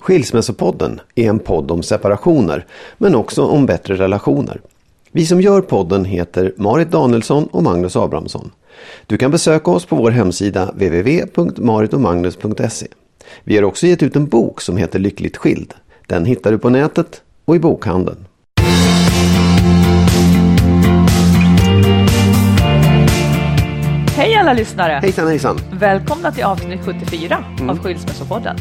Skilsmässopodden är en podd om separationer, men också om bättre relationer. Vi som gör podden heter Marit Danielsson och Magnus Abrahamsson. Du kan besöka oss på vår hemsida www.maritomagnus.se. Vi har också gett ut en bok som heter Lyckligt skild. Den hittar du på nätet och i bokhandeln. Hej alla lyssnare! Hejsan hejsan! Välkomna till avsnitt 74 Mm. av Skilsmässopodden.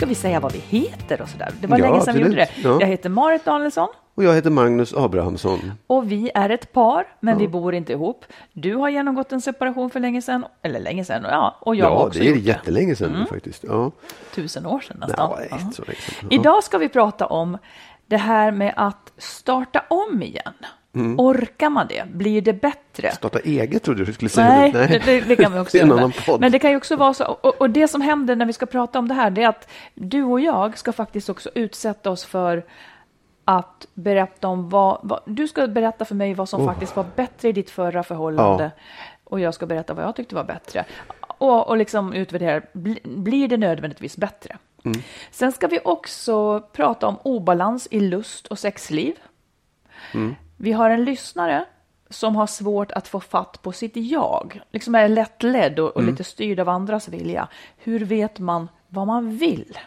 Ska vi säga vad vi heter och sådär? Det var Ja, länge sedan vi gjorde det. Ja. Jag heter Marit Danielsson Och jag heter Magnus Abrahamsson. och vi är ett par, men vi bor inte ihop. Du har genomgått en separation för länge sedan, eller länge sedan, ja, och jag har Ja, också det är gjort det. jättelänge sedan nu faktiskt. Ja, Tusen år sedan nästan. ja, Ja. sedan. Ja. Idag ska vi prata om det här med att starta om igen. Mm. Orkar man det? Blir det bättre? Starta eget trodde du skulle säga. Nej. Det, det, det kan vi också göra. Men det kan ju också vara så, och, och det som händer när vi ska prata om det här, det är att du och jag ska faktiskt också utsätta oss för att berätta om vad, vad du ska berätta för mig vad som faktiskt var bättre i ditt förra förhållande. Ja. Och jag ska berätta vad jag tyckte var bättre. Och, och liksom utvärdera, bli, blir det nödvändigtvis bättre? Mm. Sen ska vi också prata om obalans i lust och sexliv. Mm. Vi har en lyssnare som har svårt att få fatt på sitt jag, liksom är lättledd och, och Mm. lite styrd av andras vilja. Hur vet man vad man vill?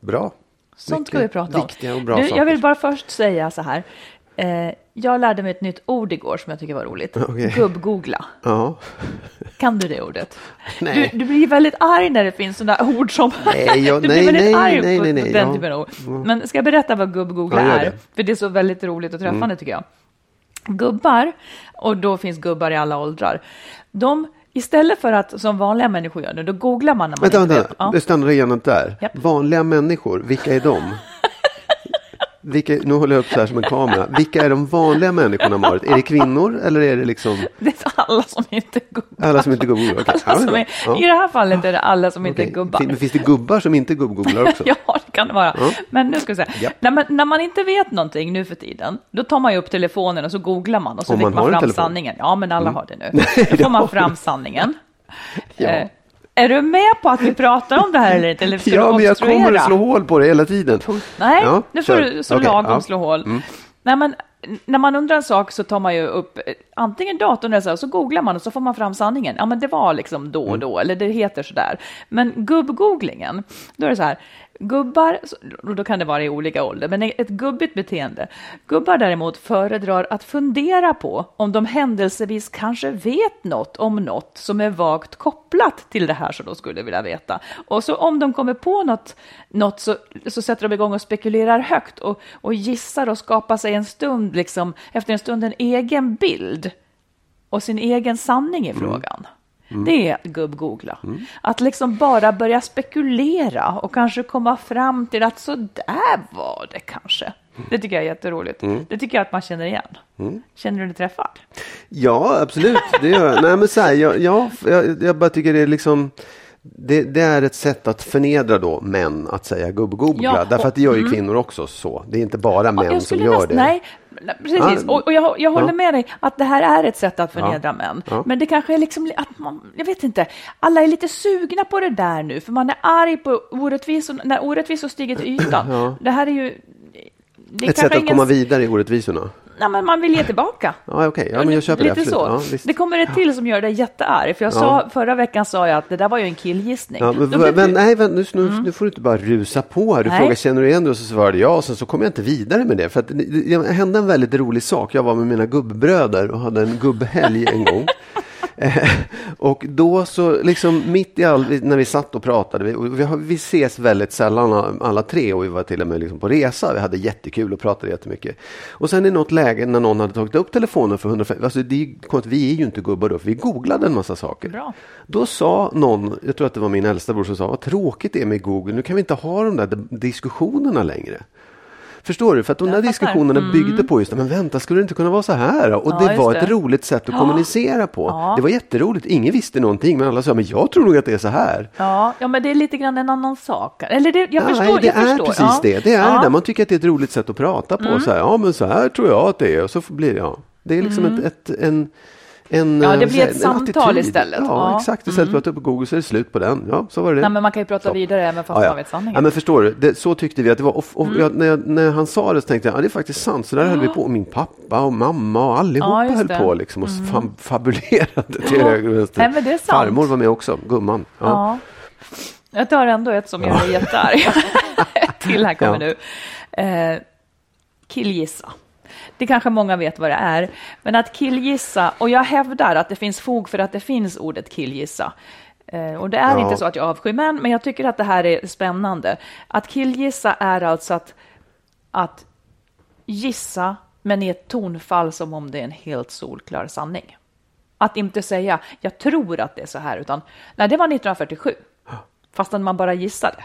Bra. Sånt ska vi Mycket prata om. viktiga och bra du, saker. jag vill bara först säga så här. Eh, jag lärde mig ett nytt ord igår som jag tycker var roligt. Okej. Gubbgoogla. Ja. Kan du det ordet? Nej. Du, du blir väldigt arg när det finns sådana ord som... Nej, jag- du blir nej, väldigt nej, arg nej, nej, nej, den typen av ord. Men ska jag berätta vad gubbgoogla Ja, är? Mm. För det är så väldigt roligt och träffande tycker jag. Gubbar, och då finns gubbar i alla åldrar, de Istället för att som vanliga människor gör nu, då googlar man när man Vänta, inte vänta. vet. Ja. Det stannar igen där. Japp. Vanliga människor, vilka är de? Vilka, nu håller jag upp så här som en kamera. Vilka är de vanliga människorna, Marit? Är det kvinnor eller är det liksom Det är alla som inte är gubbar. alla som inte gubbgooglar? Okej. Alla som Ja, är, ja. I det här fallet är det alla som inte är Okej. gubbar. Fin- Men finns det gubbar som inte gubbgooglar också? Ja, det kan det vara. Ja. Men nu ska vi säga, Ja. när, man, när man inte vet någonting nu för tiden, då tar man ju upp telefonen och så googlar man och så Om fick man man, fram. Mm. sanningen. Ja, men alla har det nu. Då får man fram sanningen. Ja. Är du med på att vi pratar om det här eller inte? Eller ska Ja, men jag kommer att slå hål på det hela tiden. Nej, Ja, nu får kör. du så Okej, lagom ja. Mm. slå hål. Nej, men när man undrar en sak så tar man ju upp antingen datorn eller så, så googlar man och så får man fram sanningen. Ja, men det var liksom då Mm. och då, eller det heter så där. Men gubbgooglingen, då är det så här, gubbar, och då kan det vara i olika ålder, men ett gubbigt beteende. Gubbar däremot föredrar att fundera på om de händelsevis kanske vet något om något som är vagt kopplat till det här som de skulle vilja veta. Och så om de kommer på något, något så, så sätter de igång och spekulerar högt och, och gissar och skapar sig en stund, liksom, efter en stund en egen bild och sin egen sanning i frågan. Det är gubb-googla. Att liksom bara börja spekulera och kanske komma fram till att så där var det kanske. Det tycker jag är jätteroligt. Det tycker jag att man känner igen. Känner du dig träffad? Ja, absolut. Det gör jag. Nej, men så här, jag, ja, jag, jag bara tycker det är liksom det, det är ett sätt att förnedra då män att säga gubb-googla. Ja, Därför att det gör ju kvinnor också så. Det är inte bara män Ja, som gör nästan- det. Nej, precis. Ja. Och, och jag, jag håller med dig att det här är ett sätt att förnedra män. Men det kanske är liksom att man, jag vet inte, alla är lite sugna på det där nu, för man är arg på orättvisor, när orättvisor stiger till ytan. Det här är ju... Det är Ett sätt att ingen- komma vidare i orättvisorna. Nej, men man vill ge tillbaka. Ja, okej. Ja, men jag köper det. Lite Absolut. så. Ja, det kommer ett till som gör dig jättearg. För jag sa, förra veckan sa jag att det där var ju en killgissning. Ja, men, men, du- nej, vänta, nu, nu, nu får du inte bara rusa på här. Du Nej. frågar känner du igen det och så svarade jag och sen så kom jag inte vidare med det. För att det, det hände en väldigt rolig sak. Jag var med mina gubbbröder och hade en gubbhelg en gång. Eh, och då så liksom mitt i all, när vi satt och pratade, vi, och vi, vi ses väldigt sällan alla, tre och vi var till och med liksom på resa. Vi hade jättekul och pratade jättemycket. Och sen i något läge när någon hade tagit upp telefonen för 150, alltså det vi är ju inte gubbar då, för vi googlade en massa saker. Bra. Då sa någon, jag tror att det var min äldsta bror som sa, vad tråkigt det är med Google, nu kan vi inte ha de där diskussionerna längre. Förstår du? För att de där fattar. diskussionerna byggde på just det, men vänta, skulle det inte kunna vara så här? Och Ja, det var ett det. roligt sätt att Ja. kommunicera på. Ja. Det var jätteroligt, ingen visste någonting, men alla sa, men jag tror nog att det är så här. Ja, ja, men det är lite grann en annan sak. Eller det, jag Nej, förstår. det jag är förstår. precis ja. det. Det är. Mm. det. Man tycker att det är ett roligt sätt att prata på. Så här, ja, men så här tror jag att det är. Och så blir det, ja. Det är liksom ett, ett, en, en, Ja, det eh, blir ett samtal attityd. istället. Ja, Ja. Mm. exakt. Istället för att ta upp Google så är det slut på den. Ja, så var det. Nej, men man kan ju prata Så. vidare även fast man vet sanningen. Ja, men förstår du, det, så tyckte vi att det var. Och, och Mm. jag, när, jag, när han sa det så tänkte jag, ja det är faktiskt sant. Så där höll vi på. Och min pappa och mamma och allihopa Ja, höll. Mm. på liksom och fab, fabulerade till höger och vänster. Nej, men det är sant. Farmor var med också, gumman. Ja. Ja. Jag tar ändå ett som gör mig jättearg. Till här kommer Ja. nu. Eh, killgissa. Det kanske många vet vad det är, men att killgissa, och jag hävdar att det finns fog för att det finns ordet killgissa. Eh, och det är Ja. inte så att jag avskyr män, men jag tycker att det här är spännande. Att killgissa är alltså att, att gissa, men i ett tonfall som om det är en helt solklar sanning. Att inte säga jag tror att det är så här, utan nej, det var 1947. Fastän man bara gissade.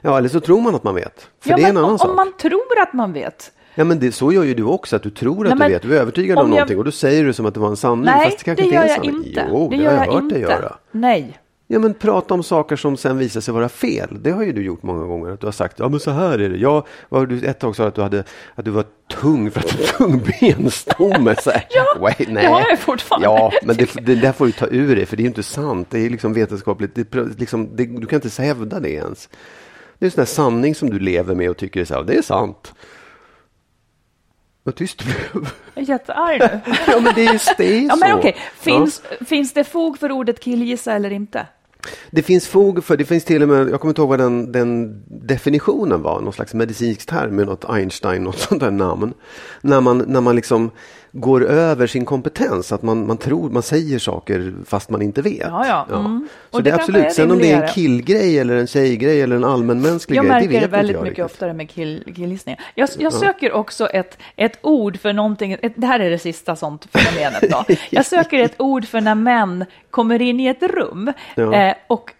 ja, eller så tror man att man vet. För ja, det är en annan om, sak. om man tror att man vet. Ja, men det, så gör ju du också, att du tror att Nej, du vet. Du är övertygad om, om jag- någonting och då säger du som att det var en sanning. Nej, fast det det gör jag inte. Jo, det det, gör har jag jag hört inte. göra. Nej. Ja, men prata om saker som sen visar sig vara fel. Det har ju du gjort många gånger. Att du har sagt, ja men så här är det. Jag, var du, ett tag sa att du, hade, att du var tung för att en tung benstomme. Så här, Ja, Wait, det har jag fortfarande. Ja, men det, det där får du ta ur dig för det är ju inte sant. Det är liksom vetenskapligt. Det, liksom, det, du kan inte hävda det ens. Det är en sån här sanning som du lever med och tycker är så här, det är sant. Vad tyst du blev. Jag är jättearg nu. ja, men det är just det är Ja, men okej. Ja. Finns, finns det fog för ordet killgissa eller inte? Det finns fog för, det finns till och med, jag kommer inte ihåg vad den, den definitionen var, någon slags medicinsk term med något Einstein, något sånt där namn. När man, när man liksom går över sin kompetens, att man, man tror, man säger saker fast man inte vet. Ja, ja. Mm. Så Och det det är absolut, är sen om det är en killgrej eller en tjejgrej eller en allmänmänsklig Jag grej, det märker vet inte väldigt jag mycket riktigt. oftare med kill, killgissningar. Jag, jag söker också ett, ett ord för någonting, ett, det här är det sista sånt fenomenet då. Jag söker ett ord för när män kommer in i ett rum eh, och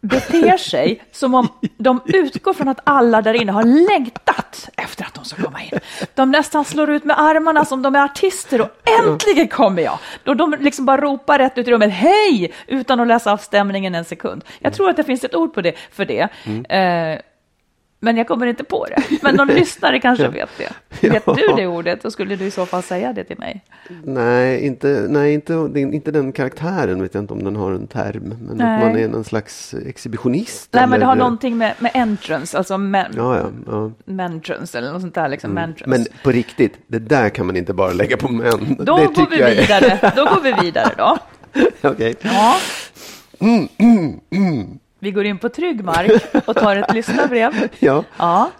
beter sig som om de utgår från att alla där inne har längtat efter att de ska komma in. De nästan slår ut med armarna som de är artister och äntligen kommer jag. Då de liksom bara ropar rätt ut i rummet, hej, utan att läsa av stämningen en sekund. Jag tror att det finns ett ord på det, för det. Eh, men jag kommer inte på det. Men någon lyssnare kanske vet det. Vet Ja. du det ordet, så skulle du i så fall säga det till mig. Nej, inte, nej inte, inte den karaktären, vet jag inte om den har en term. Men Nej. att man är någon slags exhibitionist. Nej, men det har eller- någonting med, med entrance, alltså men, Ja, ja, ja. mentrance eller något sånt där. Liksom, mentrance. Men på riktigt, det där kan man inte bara lägga på män. då det går vi vidare. Då går vi vidare då. Okej. Ja. Vi går in på trygg mark och tar ett lyssnarbrev. Ja. Ja,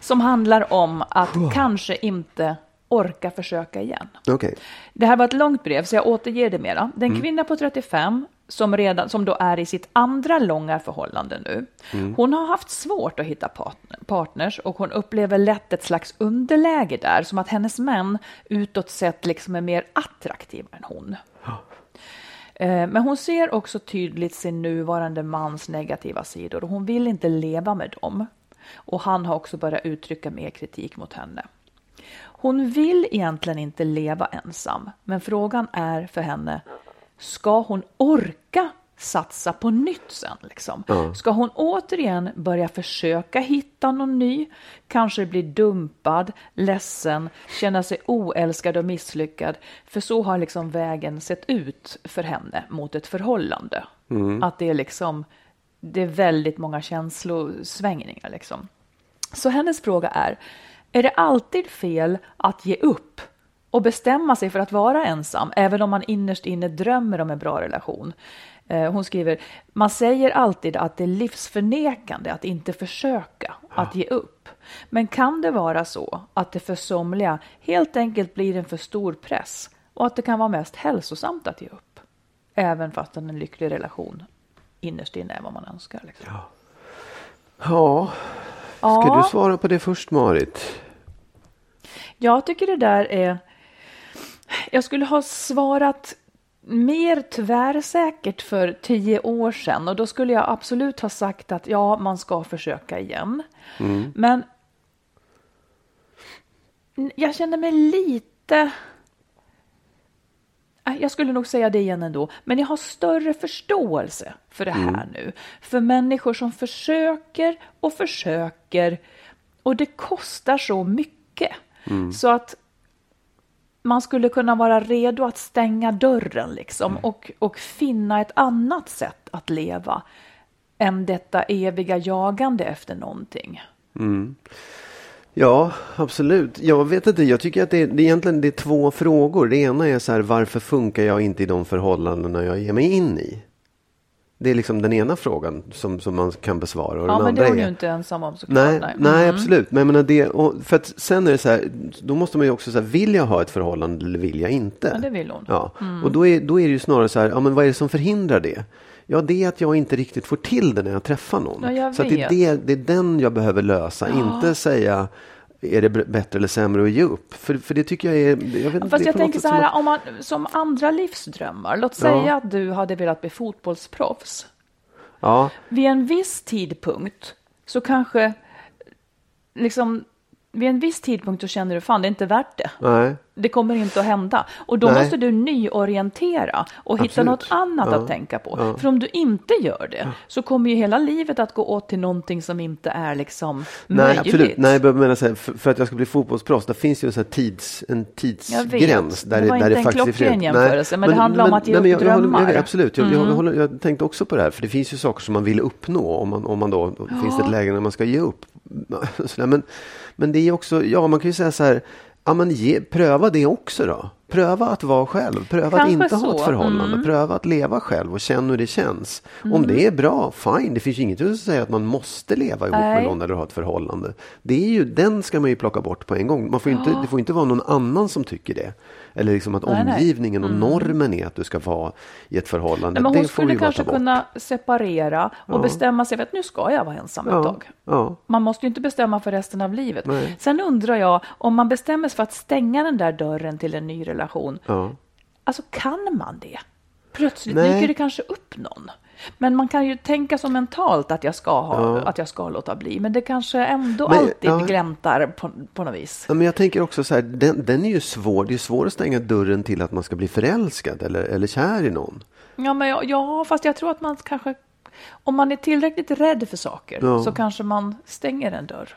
som handlar om att kanske inte orka försöka igen. Okej. Det här var ett långt brev, så jag återger det mera. Det är en kvinna på 35 som, redan, som då är i sitt andra långa förhållande nu. Hon har haft svårt att hitta partner, partners och hon upplever lätt ett slags underläge där, som att hennes män utåt sett liksom är mer attraktiva än hon. Eh, men hon ser också tydligt sin nuvarande mans negativa sidor och hon vill inte leva med dem. Och han har också börjat uttrycka mer kritik mot henne. Hon vill egentligen inte leva ensam, men frågan är för henne, ska hon orka satsa på nytt sen? Liksom? Ska hon återigen börja försöka hitta någon ny? Kanske bli dumpad, ledsen, känna sig oälskad och misslyckad. För så har liksom vägen sett ut för henne mot ett förhållande. Att det är liksom, det är väldigt många känslosvängningar liksom. Så hennes fråga är, är det alltid fel att ge upp och bestämma sig för att vara ensam, även om man innerst inne drömmer om en bra relation? Eh, Hon skriver, man säger alltid att det är livsförnekande att inte försöka, att ge upp. Men kan det vara så att det för somliga helt enkelt blir en för stor press och att det kan vara mest hälsosamt att ge upp? Även fast en lycklig relation innerst inne är vad man önskar. Liksom. Ja, ska Ja. du svara på det först Marit? Jag tycker det där är... Jag skulle ha svarat mer tvärsäkert för tio år sedan och då skulle jag absolut ha sagt att ja, man ska försöka igen. Men jag känner mig lite... Äh, Jag skulle nog säga det igen ändå, men jag har större förståelse för det här nu. För människor som försöker och försöker och det kostar så mycket. Så att man skulle kunna vara redo att stänga dörren liksom och, och finna ett annat sätt att leva än detta eviga jagande efter någonting. Ja, absolut. Jag vet inte, jag tycker att det det egentligen det är två frågor. Det ena är så här, varför funkar jag inte i de förhållandena jag ger mig in i? Det är liksom den ena frågan som, som man kan besvara. Och Ja, den men det är hon ju inte ensam om såklart. Nej, nej, Mm. absolut. Men menar det, för att sen är det så här, då måste man ju också säga, vill jag ha ett förhållande eller vill jag inte? Ja, det vill hon. Ja, och då är, då är det ju snarare så här, ja men vad är det som förhindrar det? Ja, det är att jag inte riktigt får till det när jag träffar någon. Ja, jag så det, är det, det är den jag behöver lösa, inte säga är det bättre eller sämre att ge upp? För, för det tycker jag är... Jag vet, Fast jag tänker så här, att- om man, som andra livsdrömmar. Låt Ja. säga att du hade velat bli fotbollsproffs. Ja, Vid en viss tidpunkt så kanske, liksom, vid en viss tidpunkt så känner du fan det är inte värt det. nej. Det kommer inte att hända. Och då Nej. måste du nyorientera och hitta Absolut. något annat Ja. att tänka på. För om du inte gör det så kommer ju hela livet att gå åt till någonting som inte är liksom Nej, möjligt. absolut. Nej, jag menar så här, för, för att jag ska bli fotbollsproffs, där finns ju en, här tids, en tidsgräns. Där Det var där inte en faktiskt är klockren jämförelse, men det handlar om att ge upp men jag, jag drömmar. Mm. Jag, absolut, jag, jag, håller, jag tänkte också på det här, för det finns ju saker som man vill uppnå om man, om man då, finns det ett läge när man ska ge upp. Så men, men det är också, ja man kan ju säga så här, ja men ge, pröva det också då. Pröva att vara själv, pröva att Kanske inte ha så. ett förhållande, Mm. pröva att leva själv och känna hur det känns. Om det är bra, fine, det finns ju inget som säger att man måste leva ihop med Nej. någon eller ha ett förhållande. Det är ju, den ska man ju plocka bort på en gång. Man får inte, det får inte vara någon annan som tycker det. Eller liksom att Nej, nej. omgivningen och normen är att du ska vara i ett förhållande. Nej, men hon skulle kanske kunna separera och bestämma sig för att nu ska jag vara ensam ett Ja, tag. ja. Man måste ju inte bestämma för resten av livet. Nej. Sen undrar jag, om man bestämmer sig för att stänga den där dörren till en ny relation, Ja. alltså kan man det? Plötsligt dyker det kanske upp någon. Men man kan ju tänka så mentalt att jag ska, ha, att jag ska låta bli. Men det kanske ändå Men, alltid ja. gläntar på, på något vis. Ja, men jag tänker också så här, den, den är ju svår. Det är svårt att stänga dörren till att man ska bli förälskad eller, eller kär i någon. Ja, men jag, ja, fast jag tror att man kanske... Om man är tillräckligt rädd för saker Ja. så kanske man stänger en dörr.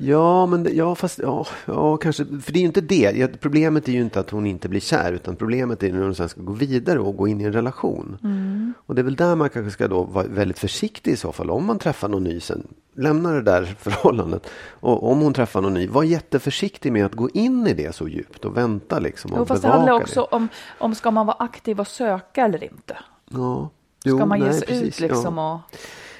Ja, men det, ja, fast ja, ja, kanske. För det är ju inte det. Problemet är ju inte att hon inte blir kär, utan problemet är när hon sen ska gå vidare och gå in i en relation. Mm. Och det är väl där man kanske ska då vara väldigt försiktig i så fall. Om man träffar någon ny sen, lämna det där förhållandet. Och om hon träffar någon ny, var jätteförsiktig med att gå in i det så djupt och vänta liksom. Och Jo, fast det handlar också om, om ska man vara aktiv och söka eller inte. Ja. Ska Jo, man ge nej, sig precis, ut liksom ja. och...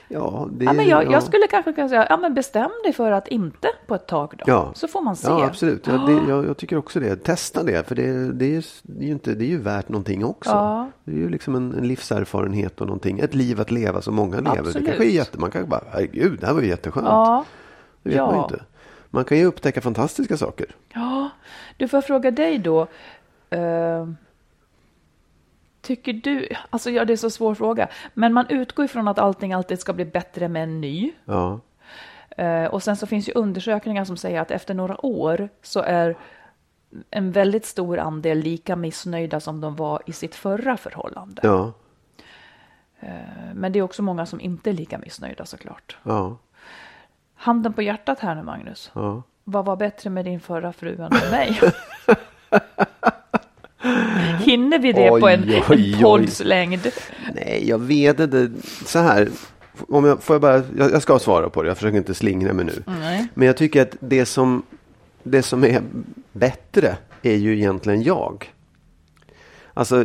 Ja, det, Ja, men jag, ja. jag skulle kanske kunna säga, ja men bestäm dig för att inte på ett tag då. Ja. Så får man se. Ja, absolut. Ja, det, jag, jag tycker också det. Testa det, för det, det, är, det, är ju inte, det är ju värt någonting också. Ja. Det är ju liksom en, en livserfarenhet och någonting. Ett liv att leva som många lever. Absolut. Det kanske är jätte, man kanske bara, herregud, det här var ju jätteskönt. Ja. Det vet man ju Ja. inte. Man kan ju upptäcka fantastiska saker. Ja, du får jag fråga dig då. Eh, tycker du, alltså ja, det är så svår fråga, men man utgår ifrån att allting alltid ska bli bättre med en ny. Ja. Eh, och sen så finns ju undersökningar som säger att efter några år så är en väldigt stor andel lika missnöjda som de var i sitt förra förhållande. Ja. Eh, men det är också många som inte är lika missnöjda såklart. Ja. Handen på hjärtat här nu Magnus. Ja. Vad var bättre med din förra fru än med mig? Hinner vi det Oj, på en, oj, en podds längd? Nej, jag vet inte. Så här. Om jag, får jag, bara, jag, jag ska svara på det. Jag försöker inte slingra mig nu. Nej. Men jag tycker att det som, det som är bättre är ju egentligen jag. Alltså,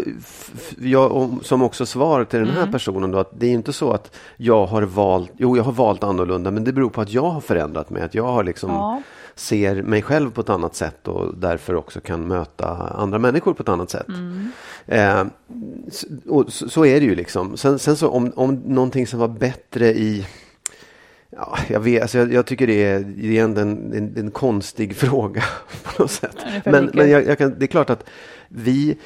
jag, om- som också svar till den här personen då, att det är inte så att jag har valt, jo jag har valt annorlunda, men det beror på att jag har förändrat mig, att jag har liksom Ja. ser mig själv på ett annat sätt och därför också kan möta andra människor på ett annat sätt. Eh, s- och så, så är det ju liksom. Sen, sen så om, om någonting som var bättre i Ja, jag, vet, alltså jag, jag tycker det är, det är en, en, en, konstig fråga på något sätt. Men, men jag, jag kan, det är klart att vi,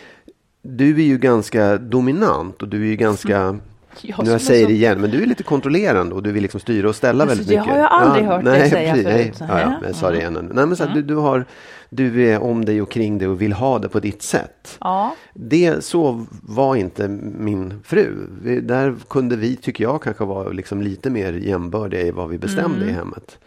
du är ju ganska dominant och du är ju ganska, jag nu jag säger det igen, men du är lite kontrollerande och du vill liksom styra och ställa Alltså, väldigt det mycket. har jag aldrig hört dig säga precis, förut. Nej, ja, ja, men jag sa det igen. Nej, men så att du, du, har, du är om dig och kring dig och vill ha det på ditt sätt. Ja, Det, så var inte min fru. Vi, där kunde vi, tycker jag, kanske vara liksom lite mer jämbördiga i vad vi bestämde Mm. i hemmet.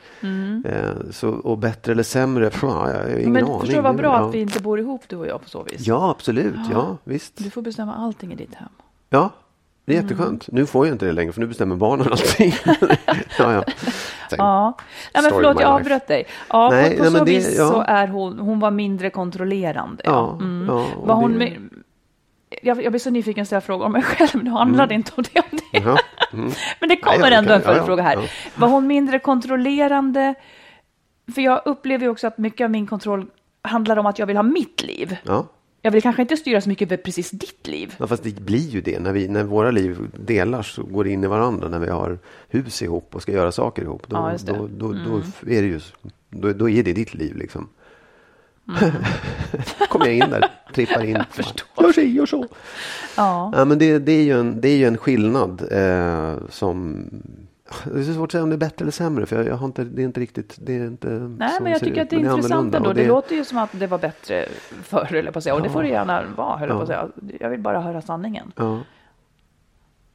Eh, så, och bättre eller sämre, pff, ja, jag har ingen men aning. förstår vad bra ja. att vi inte bor ihop du och jag på så vis? Ja, absolut. Ja, visst. Du får bestämma allting i ditt hem. Ja, det är jätteskönt. Nu får jag inte det längre för nu bestämmer barnen allting. ja, ja. Sen, Ja, nej, men förlåt jag avbröt dig. Ja, Nej, på, på nej, så men det- vis ja. så är hon, hon var mindre kontrollerande. Ja, Mm. ja, var hon det- jag, jag blir så nyfiken att ställa frågor om mig själv. Nu handlar det inte om det. Om det. Jaha, mm. Men det kommer Ja, ja, ändå en. Ja, ja, följdfråga här. ja. Var hon mindre kontrollerande? För jag upplever ju också att mycket av min kontroll handlar om att jag vill ha mitt liv. Ja. Jag vill kanske inte styra så mycket över precis ditt liv. Ja, fast det blir ju det. När, vi, när våra liv delar så går det in i varandra. När vi har hus ihop och ska göra saker ihop. Då, Ja, då, då, då är det ju, då, då är det ditt liv liksom. Kommer jag in där, trippar in. Gör si, gör så. Ja. Ja, men det, det, är ju en, det är ju en skillnad eh, som... Det är svårt att säga om det är bättre eller sämre. För jag, jag har inte, det är inte riktigt... Det är inte Nej, men jag tycker ut, att det är intressant ändå. Och Det låter ju som att det var bättre förr, jag på att säga. Och det får det gärna vara, höll jag på att säga. Jag vill bara höra sanningen. Ja.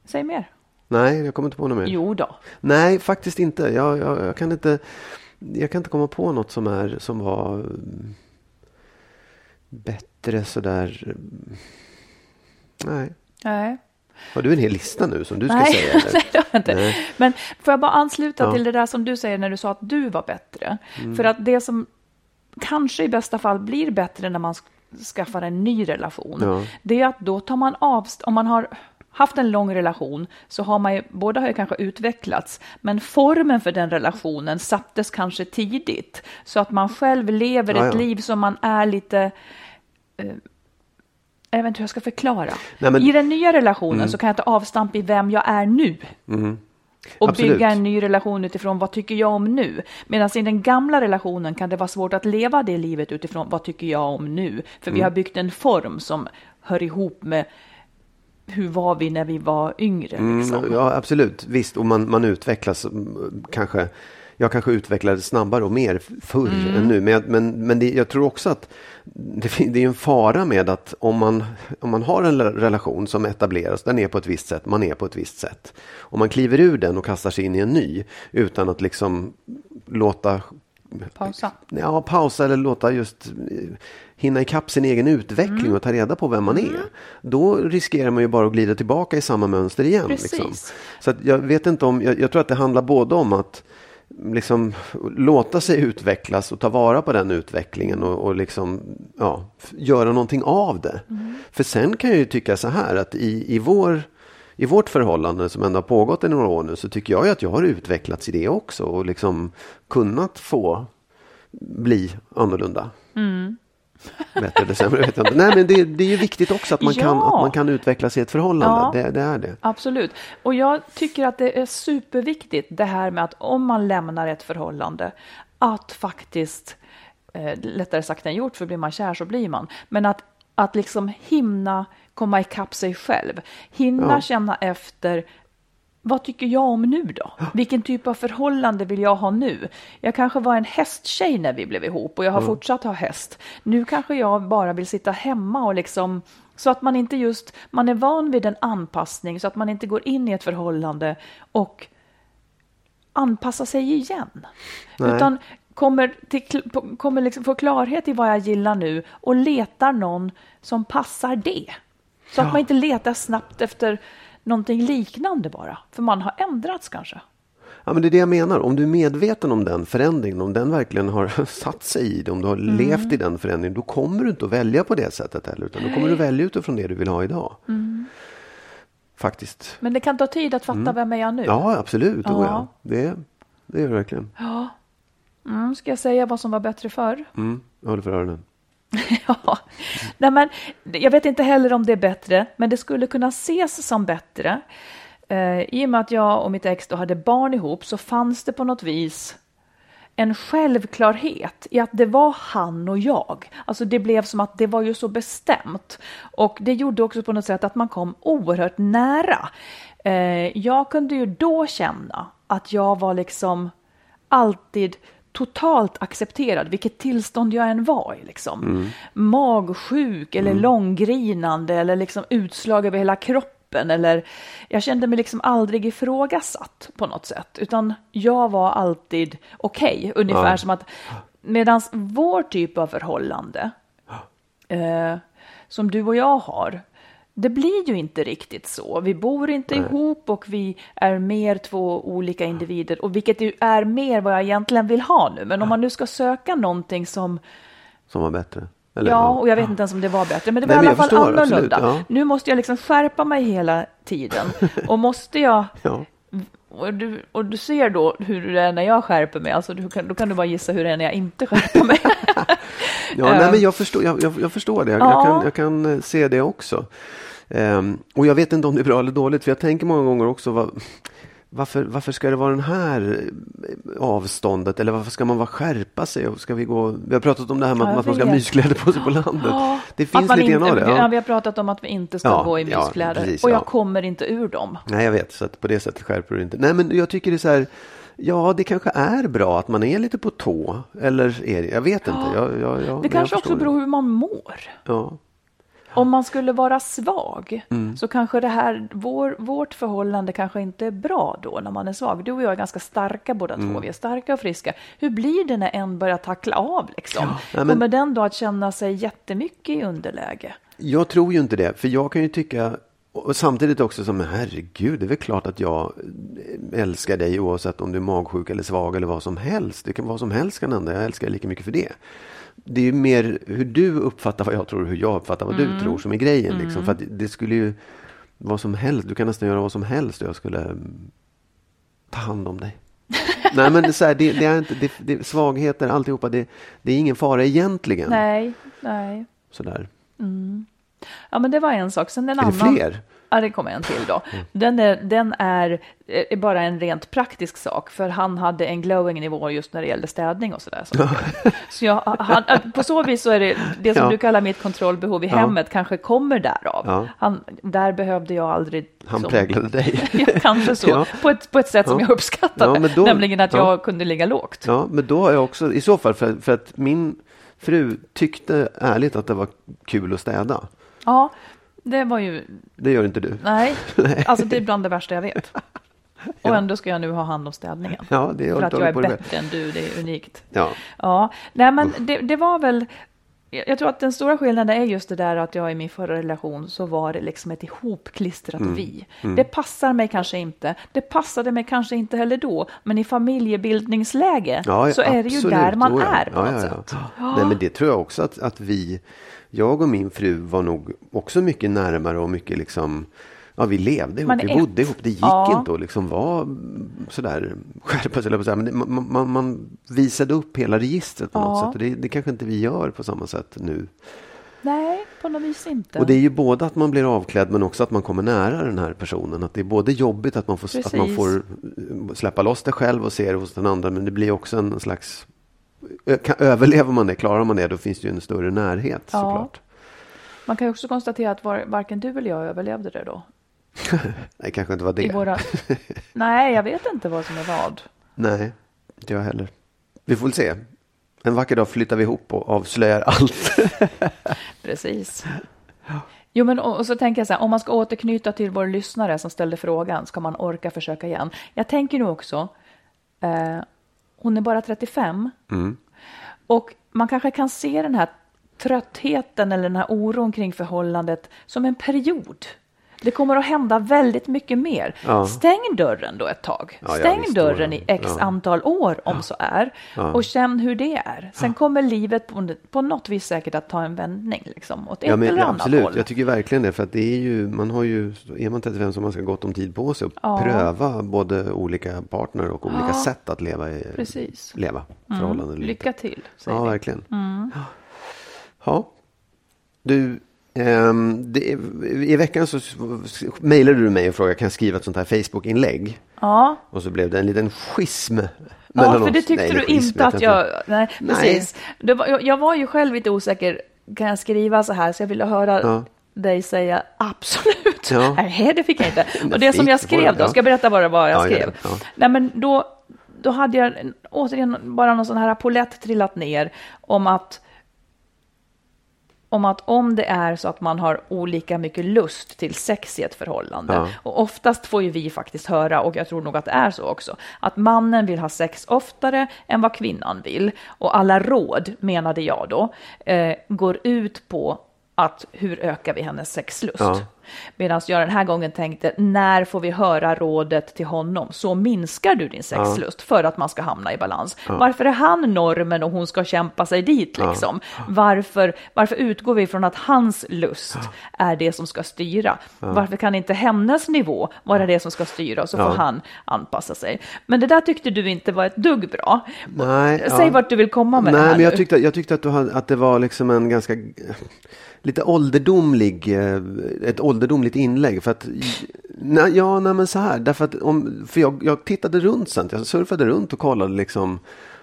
Säg mer. Nej, jag kommer inte på något mer. Jo då. Nej, faktiskt inte. Jag, jag, jag, kan inte. jag kan inte komma på något som, är, som var mm, bättre sådär. Nej. Nej. Har du en hel lista nu som du ska Nej, säga? Nej, det har jag inte. Nej. Men får jag bara ansluta Ja. till det där som du säger när du sa att du var bättre. Mm. För att det som kanske i bästa fall blir bättre när man sk- skaffar en ny relation, Ja. det är att då tar man avst- om man har haft en lång relation så har man ju, båda har ju kanske utvecklats, men formen för den relationen sattes kanske tidigt. Så att man själv lever Ja, ett liv som man är lite eh, jag vet inte hur jag ska förklara. Nej, men- Mm. I den nya relationen så kan jag ta avstamp i vem jag är nu. Och Absolut. bygga en ny relation utifrån vad tycker jag om nu. Medan i den gamla relationen kan det vara svårt att leva det livet utifrån vad tycker jag om nu. För Mm. vi har byggt en form som hör ihop med hur var vi när vi var yngre. Liksom. Mm, ja, absolut. Visst, och man, man utvecklas mm, kanske. Jag kanske utvecklades snabbare och mer förr Mm. än nu. Men, jag- men, men det, jag tror också att det, det är en fara med att om man, om man har en relation som etableras, den är på ett visst sätt, man är på ett visst sätt. Om man kliver ur den och kastar sig in i en ny utan att liksom låta Pausa. Ja, pausa eller låta just eh, hinna ikapp sin egen utveckling Mm. och ta reda på vem man är. Då riskerar man ju bara att glida tillbaka i samma mönster igen. Liksom. Så jag vet inte om, jag, jag tror att det handlar både om att liksom låta sig utvecklas och ta vara på den utvecklingen och, och liksom, ja, göra någonting av det. För sen kan jag ju tycka så här att i, i, vår, i vårt förhållande som ändå har pågått i några år nu så tycker jag ju att jag har utvecklats i det också och liksom kunnat få bli annorlunda. Bättre eller sämre vet jag inte. Nej men det, det är ju viktigt också att man, kan, Ja. att man kan utvecklas i ett förhållande. Ja. Det, det är det. Absolut. Och jag tycker att det är superviktigt det här med att om man lämnar ett förhållande, att faktiskt, eh, lättare sagt än gjort, för blir man kär så blir man, men att, att liksom himna komma ikapp sig själv. Hinna Ja. känna efter, vad tycker jag om nu då? Vilken typ av förhållande vill jag ha nu? Jag kanske var en hästtjej när vi blev ihop och jag har fortsatt ha häst. Nu kanske jag bara vill sitta hemma och liksom så att man inte just, man är van vid en anpassning så att man inte går in i ett förhållande och anpassa sig igen. Nej. Utan kommer, till, kommer liksom få klarhet i vad jag gillar nu och letar någon som passar det. Så att man inte letar snabbt efter någonting liknande bara. För man har ändrats kanske. Ja, men det är det jag menar. Om du är medveten om den förändringen, om den verkligen har satt sig i det, om du har Mm. levt i den förändringen, då kommer du inte att välja på det sättet heller. Utan då kommer du välja utifrån det du vill ha idag. Mm. Faktiskt. Men det kan ta tid att fatta vem är jag nu. Ja, absolut. Ja. Ja. Ja. Det, det gör det verkligen. Mm, ska jag säga vad som var bättre förr? Mm. Jag håller för öronen. Ja, Nej, men jag vet inte heller om det är bättre, men det skulle kunna ses som bättre. Eh, I och med att jag och mitt ex då hade barn ihop så fanns det på något vis en självklarhet i att det var han och jag. Alltså det blev som att det var ju så bestämt. Och det gjorde också på något sätt att man kom oerhört nära. Eh, jag kunde ju då känna att jag var liksom alltid totalt accepterad, vilket tillstånd jag än var i. Liksom. Magsjuk eller långgrinande eller liksom utslag över hela kroppen. Eller, jag kände mig liksom aldrig ifrågasatt på något sätt, utan jag var alltid okej. ungefär Ja. som att medan vår typ av förhållande eh, som du och jag har, det blir ju inte riktigt så. Vi bor inte ihop och vi är mer två olika individer, och vilket ju är mer vad jag egentligen vill ha nu. Men om man nu ska söka någonting som, Som var bättre. Eller, ja, och jag vet inte ens om det var bättre, men det var Nej, i alla fall förstår, annorlunda. absolut, ja. Nu måste jag liksom skärpa mig hela tiden. Och måste jag Ja. och du, och du ser då hur det är när jag skärper mig, alltså du kan, då kan du bara gissa hur det är när jag inte skärper mig. Ja, nej, men jag förstår, jag, jag, jag förstår det. Jag, Ja. jag, kan, jag kan eh, se det också. Ehm, och jag vet inte om det är bra eller dåligt, för jag tänker många gånger också vad, varför, varför ska det vara den här eh, avståndet? Eller varför ska man vara skärpa sig? Och ska vi, gå, vi har pratat om det här med Ja, att, man ska ha myskläder på sig på landet. Ja, det finns lite grann av det. Ja. Vi har pratat om att vi inte ska gå i myskläder. precis, och jag ja. kommer inte ur dem. Nej, jag vet. Så att på det sättet skärper du inte. Nej, men jag tycker det är så här. Ja, det kanske är bra att man är lite på tå. Eller är det? Jag vet inte. Jag, jag, jag, Det kanske också beror hur man mår. Ja. Om man skulle vara svag Mm. så kanske det här, vår, vårt förhållande kanske inte är bra då när man är svag. Du och jag är ganska starka båda Mm. två, vi är starka och friska. Hur blir det när en börjar tackla av liksom? nej, men- Kommer den då att känna sig jättemycket i underläge? Jag tror ju inte det, för jag kan ju tycka och samtidigt också som herregud, det är väl klart att jag älskar dig oavsett om du är magsjuk eller svag eller vad som helst. Det kan vad som helst kan hända. Jag älskar dig lika mycket för det. Det är ju mer hur du uppfattar vad jag tror och hur jag uppfattar vad du tror som är grejen. Liksom. För att det skulle ju vad som helst. Du kan nästan göra vad som helst och jag skulle mm, ta hand om dig. Nej men så här, det, det är inte, det, det, svagheter, alltihopa, det, det är ingen fara egentligen. Nej, nej. Sådär. Ja, men det var en sak. Sen en Är det annan. fler? Ja, det kommer en till då. Den är, den är, är bara en rent praktisk sak, för han hade en glowing nivå just när det gällde städning och sådär. Så, så jag, han, på så vis så är det, det som Ja. du kallar mitt kontrollbehov i Ja. hemmet kanske kommer därav. Ja. Han, där behövde jag aldrig... Han som- präglade dig. Kanske så, på, ett, på ett sätt som Ja. jag uppskattade, då- nämligen att ja. jag kunde ligga lågt. Ja, men då har jag också, i så fall, för, för att min fru tyckte ärligt att det var kul att städa. Ja, det var ju... Det gör inte du. Nej, alltså det är bland det värsta jag vet. Och ändå ska jag nu ha hand om städningen. Ja, det För att jag är bättre än du, det är unikt. Ja, Ja, nej men det, det var väl, jag tror att den stora skillnaden är just det där att jag i min förra relation så var det liksom ett ihopklistrat Mm. vi. Det passar mig kanske inte, det passade mig kanske inte heller då, men i familjebildningsläge ja så är det ju absolut. där man ja. är på ja, något ja, sätt. ja. Nej, men det tror jag också att, att vi, jag och min fru var nog också mycket närmare och mycket liksom Ja, vi levde ihop, Man vi bodde ett. ihop. Det gick Ja. inte att liksom vara sådär skärpa sig, men det, man, man, man visade upp hela registret på något Ja. sätt. Och det, det kanske inte vi gör på samma sätt nu. Nej, på något vis inte. Och det är ju både att man blir avklädd men också att man kommer nära den här personen. Att det är både jobbigt att man får, att man får eh, släppa loss det själv och se det hos den andra. Men det blir också en slags... kan- Överlever man det, klarar man det, då finns det ju en större närhet Ja. såklart. Man kan ju också konstatera att var, varken du eller jag överlevde det då. Nej, kanske inte var det. I våra... Nej, jag vet inte vad som är vad. Nej, inte jag heller. Vi får väl se. En vacker dag flyttar vi ihop och avslöjar allt. Precis. Jo, men och, och så tänker jag så här, om man ska återknyta till vår lyssnare som ställde frågan, ska man orka försöka igen? Jag tänker nu också, eh, hon är bara 35 och man kanske kan se den här tröttheten eller den här oron kring förhållandet som en period. Det kommer att hända väldigt mycket mer. Ja. Stäng dörren då ett tag. Ja, ja, Stäng visst, dörren i x ja. antal år om så är. Och känn hur det är. Sen kommer livet på, på något vis säkert att ta en vändning. Liksom, åt ett Ja, men, eller ja, annat absolut. håll. Jag tycker verkligen det. För att det är ju, man har ju, är man 35 så har man ska gott om tid på sig att Ja. pröva både olika partner och olika sätt att leva, i, Precis. Mm. leva eller Lycka till, Ja, vi. Mm. verkligen. Ja. Du, ehm, det, i veckan så mejlade du mig och frågade kan jag skriva ett sånt här Facebook-inlägg? Ja, Och så blev det en liten schism. ja för det tyckte Nej, du schism inte att jag... Nej, precis. Det var, jag, jag var ju själv lite osäker. Kan jag skriva så här? Så jag ville höra Ja. dig säga absolut. Ja. Nej, det fick jag inte. Och det som jag skrev då, ska jag berätta vad det var jag skrev? Nej, men då, då hade jag en- återigen bara någon sån här polett trillat ner om att om att om det är så att man har olika mycket lust till sex i ett förhållande, Ja. och oftast får ju vi faktiskt höra, och jag tror nog att det är så också, att mannen vill ha sex oftare än vad kvinnan vill. Och alla råd, menade jag då, eh, går ut på att hur ökar vi hennes sexlust? Ja. Medan jag den här gången tänkte, när får vi höra rådet till honom? Så minskar du din sexlust för att man ska hamna i balans. Varför är han normen och hon ska kämpa sig dit liksom? Varför, varför utgår vi från att hans lust är det som ska styra? Varför kan inte hennes nivå vara det som ska styra och så får han anpassa sig? Men det där tyckte du inte var ett dugg bra. Nej, Säg ja. vart du vill komma med Nej, det här men jag nu. tyckte, jag tyckte att, du hade, att det var liksom en ganska lite ålderdomlig, eh, ett ålderdomligt inlägg. För att, nej, ja, nej men så här, därför att om, för jag, jag tittade runt sen, jag surfade runt och kollade liksom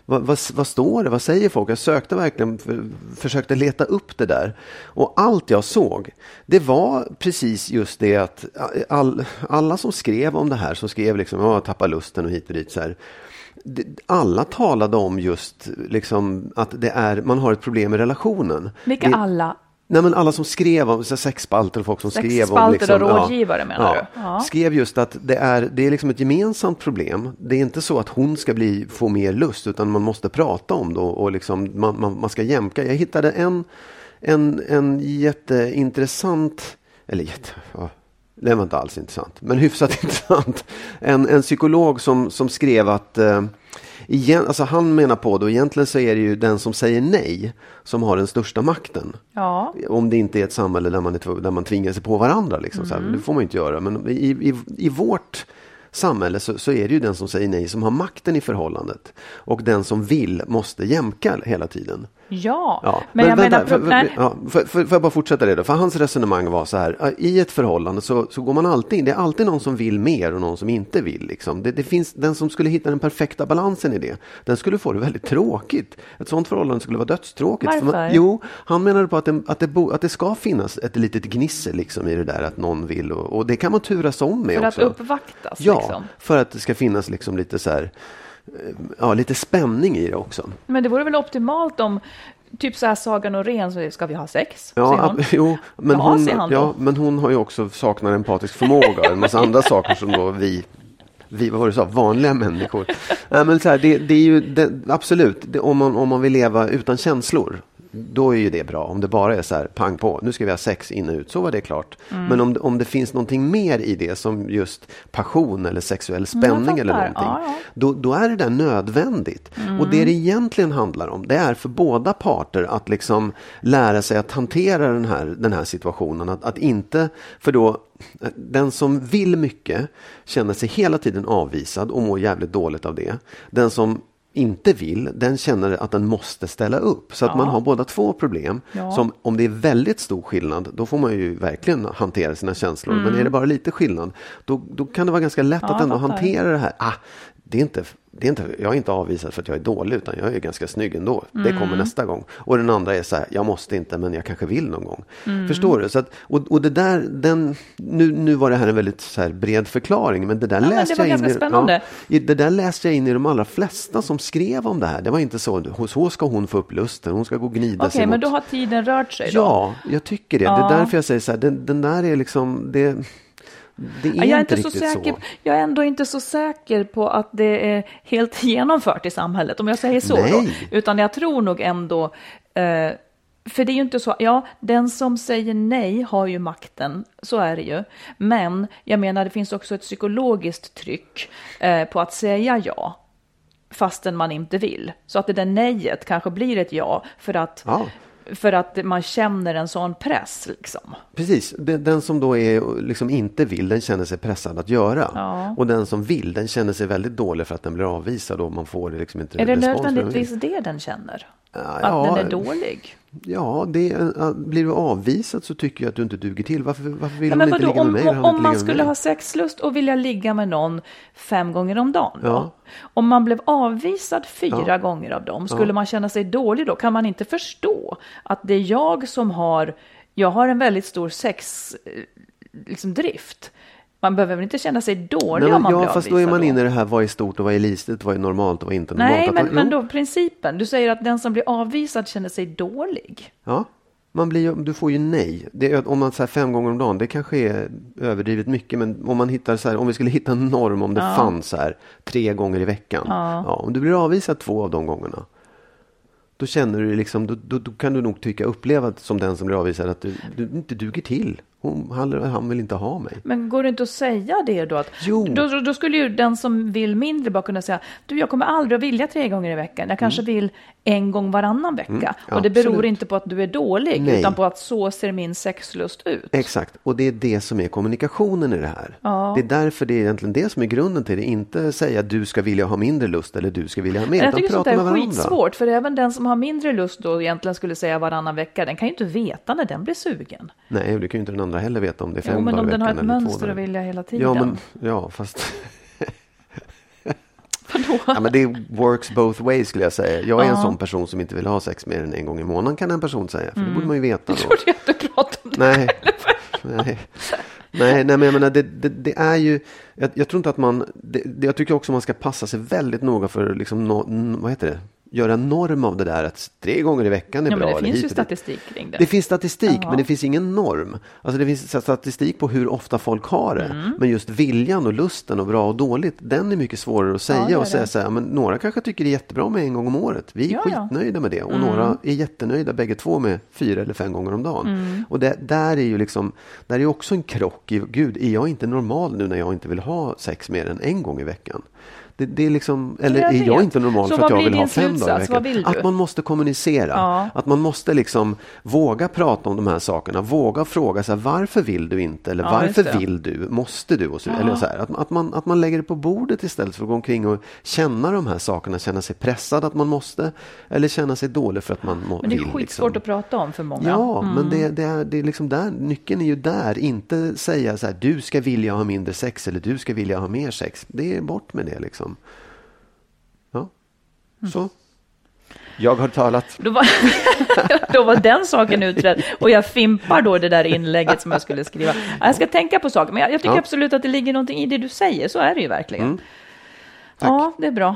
vad, vad, vad står det? Vad säger folk? Jag sökte verkligen, för, försökte leta upp det där. Och allt jag såg, det var precis just det att all, alla som skrev om det här, som skrev liksom, ja, tappa lusten och hit och dit så här. Det- Alla talade om just liksom att det är, man har ett problem i relationen. Vilka det, alla? Nej men alla som skrev om, så sexspalter och folk som skrev om... liksom, Sexspalter och rådgivare menar du? Ja. Skrev just att det är, det är liksom ett gemensamt problem. Det är inte så att hon ska bli, få mer lust utan man måste prata om det och, och liksom, man, man, man ska jämka. Jag hittade en, en, en jätteintressant, eller jätte, ja, den var inte alls intressant, men hyfsat intressant. En, en psykolog som, som skrev att eh, igen, alltså han menar på då egentligen så är det ju den som säger nej som har den största makten. Ja. Om det inte är ett samhälle där man, är, där man tvingar sig på varandra. Liksom, så här, det får man ju inte göra. Men i, i, i vårt samhälle så, så är det ju den som säger nej som har makten i förhållandet. Och den som vill måste jämka hela tiden. Ja, Ja, men, jag vänta, menar... för, för, ja, för, för, för jag bara fortsätta det då? För hans resonemang var så här, i ett förhållande så, så går man alltid, det är alltid någon som vill mer och någon som inte vill. Liksom. Det, det finns, den som skulle hitta den perfekta balansen i det, den skulle få det väldigt tråkigt. Ett sånt förhållande skulle vara dödstråkigt. För Varför? jo, han menade på att det, att, det bo, att det ska finnas ett litet gnissel liksom, i det där att någon vill och, och det kan man turas om med För också. att uppvaktas Ja, liksom. för att det ska finnas liksom lite så här, ja, lite spänning i det också. Men det vore väl optimalt om, typ så här Saga Norén, så ska vi ha sex? Ja, säger hon. jo, men, Ja, hon, då. ja, men hon har ju också saknar empatisk förmåga och en massa andra saker som då vi, vi vad var det du sa, vanliga människor. Nej, men så här, det, det är ju det, absolut, det, om, man, om man vill leva utan känslor, då är ju det bra. Om det bara är så här, pang på, nu ska vi ha sex in och ut, så var det klart. Mm. Men om, om det finns någonting mer i det, som just passion eller sexuell spänning eller någonting, Ja, ja. då, då är det där nödvändigt. Och det det egentligen handlar om, det är för båda parter att liksom lära sig att hantera den här, den här situationen. Att, att inte, för då, den som vill mycket känner sig hela tiden avvisad och mår jävligt dåligt av det. Den som inte vill, den känner att den måste ställa upp. Så att man har båda två problem. Ja. Som om det är väldigt stor skillnad, då får man ju verkligen hantera sina känslor. Men är det bara lite skillnad, då, då kan det vara ganska lätt Mm. Ja, att ändå hantera det här. Ah, det är inte, det är inte, jag är inte avvisad för att jag är dålig utan jag är ganska snygg ändå. Det Mm. kommer nästa gång. Och den andra är så här, jag måste inte men jag kanske vill någon gång. Mm. Förstår du? Så att, och, och det där, den, nu, nu var det här en väldigt så här bred förklaring men det där det läste jag in i, spännande. i, det där läste jag in i de allra flesta som skrev om det här. Det var inte så, så ska hon få upp lusten, hon ska gå och gnida Okej, sig men mot då har tiden rört sig då? Ja, jag tycker det. Det Ja. är därför jag säger så här, den, den där är liksom, det, det är, Ja, jag är inte inte så riktigt säker, så. Jag är ändå inte så säker på att det är helt genomfört i samhället, om jag säger så. Då. Utan jag tror nog ändå, eh, för det är ju inte så, ja, den som säger nej har ju makten, så är det ju. Men jag menar, det finns också ett psykologiskt tryck eh, på att säga ja, fastän man inte vill. Så att det där nejet kanske blir ett ja, för att, Ja. För att man känner en sån press. Liksom. Precis, den, den som då är, liksom inte vill, den känner sig pressad att göra. Ja. Och den som vill, den känner sig väldigt dålig för att den blir avvisad och man får liksom inte Är det nödvändigtvis det den känner? Ja, Att den är dålig? Ja, det blir du avvisad så tycker jag att du inte duger till. Varför, varför vill Ja, hon men inte vadå, ligga med mig? om, om man skulle ha sexlust och vilja ligga med någon fem gånger om dagen? Ja. Om man blev avvisad fyra Ja. gånger av dem, skulle man känna sig dålig då? Kan man inte förstå att det är jag som har, jag har en väldigt stor sex, eh, liksom drift. Man behöver väl inte känna sig dålig Nej, om man ja, blir fast då är man inne i det här, vad är stort och vad är litet, vad är normalt och vad är inte normalt. Nej, men, man- men då principen. Du säger att den som blir avvisad känner sig dålig. Ja, man blir, du får ju nej. Det om man säger fem gånger om dagen, det kanske är överdrivet mycket. Men om man hittar så här, om vi skulle hitta en norm om det fanns så här tre gånger i veckan. Ja. om du blir avvisad två av de gångerna. Då känner du liksom, då, då, då kan du nog tycka, uppleva som den som blir avvisad att du, du inte duger till. Hon, han, han vill inte ha mig. Men går det inte att säga det då? Att, Jo. Då, då- skulle ju den som vill mindre bara kunna säga, du jag kommer aldrig att vilja tre gånger i veckan, jag kanske vill en gång varannan vecka. Mm. Och det beror absolut. inte på att du är dålig, Nej. utan på att så ser min sexlust ut. Exakt, och det är det som är kommunikationen i det här. Ja. Det är därför det är egentligen det som är grunden till det. Inte säga du ska vilja ha mindre lust eller du ska vilja ha mer. Men jag tycker sånt är skitsvårt, för även den som har mindre lust då egentligen skulle säga varannan vecka, den kan ju inte veta när den blir sugen. Nej, det kan ju inte den andra heller veta om det är fem Jo, men dagar om den har ett mönster att vilja hela tiden. Ja, men, ja fast ja, men det works both ways skulle jag säga. Jag är en Ja. sån person som inte vill ha sex mer än en gång i månaden kan en person säga. För det borde man ju veta Jag då. trodde jag du pratade om det. Nej. nej. Nej, nej, men jag menar, det, det, det är ju, jag, jag tror inte att man, det, jag tycker också man ska passa sig väldigt noga för, liksom, no, vad heter det, göra en norm av det där att tre gånger i veckan är Ja, bra. men det finns ju statistik kring det. Det finns statistik, Ja. men det finns ingen norm. Alltså det finns statistik på hur ofta folk har det. Mm. Men just viljan och lusten och bra och dåligt, den är mycket svårare att säga. är och säga så här, men några kanske tycker det är jättebra med en gång om året. Vi är Ja, ja. skitnöjda med det. Och några är jättenöjda bägge två med fyra eller fem gånger om dagen. Mm. Och det, där är ju liksom, där är också en krock i, gud, är jag inte normal nu när jag inte vill ha sex mer än en gång i veckan? Det, det är liksom, eller Jag är jag inte normal Så för att jag vill ha fem dagar i slutsats? veckan? Vad vill du? Att man måste kommunicera. Ja. Att man måste liksom våga prata om de här sakerna. Våga fråga så här, varför vill du inte? Eller Ja, varför vill du? Måste du? Och så, eller så här, att, att, man, att man lägger det på bordet istället för att gå omkring och känna de här sakerna. Känna sig pressad att man måste. Eller känna sig dålig för att man må, Men det är vill. skitsvårt liksom. att prata om för många. Ja, men det, det, är, det är liksom där, nyckeln är ju där. Inte säga så här, du ska vilja ha mindre sex eller du ska vilja ha mer sex. Det är bort med det liksom. Ja, så. Jag har talat. Då var, då var den saken utredd och jag fimpar då det där inlägget som jag skulle skriva. Ja, Jag ska tänka på saker, men jag, jag tycker Ja. absolut att det ligger någonting i det du säger. Så är det ju verkligen. Mm. Ja, det är bra.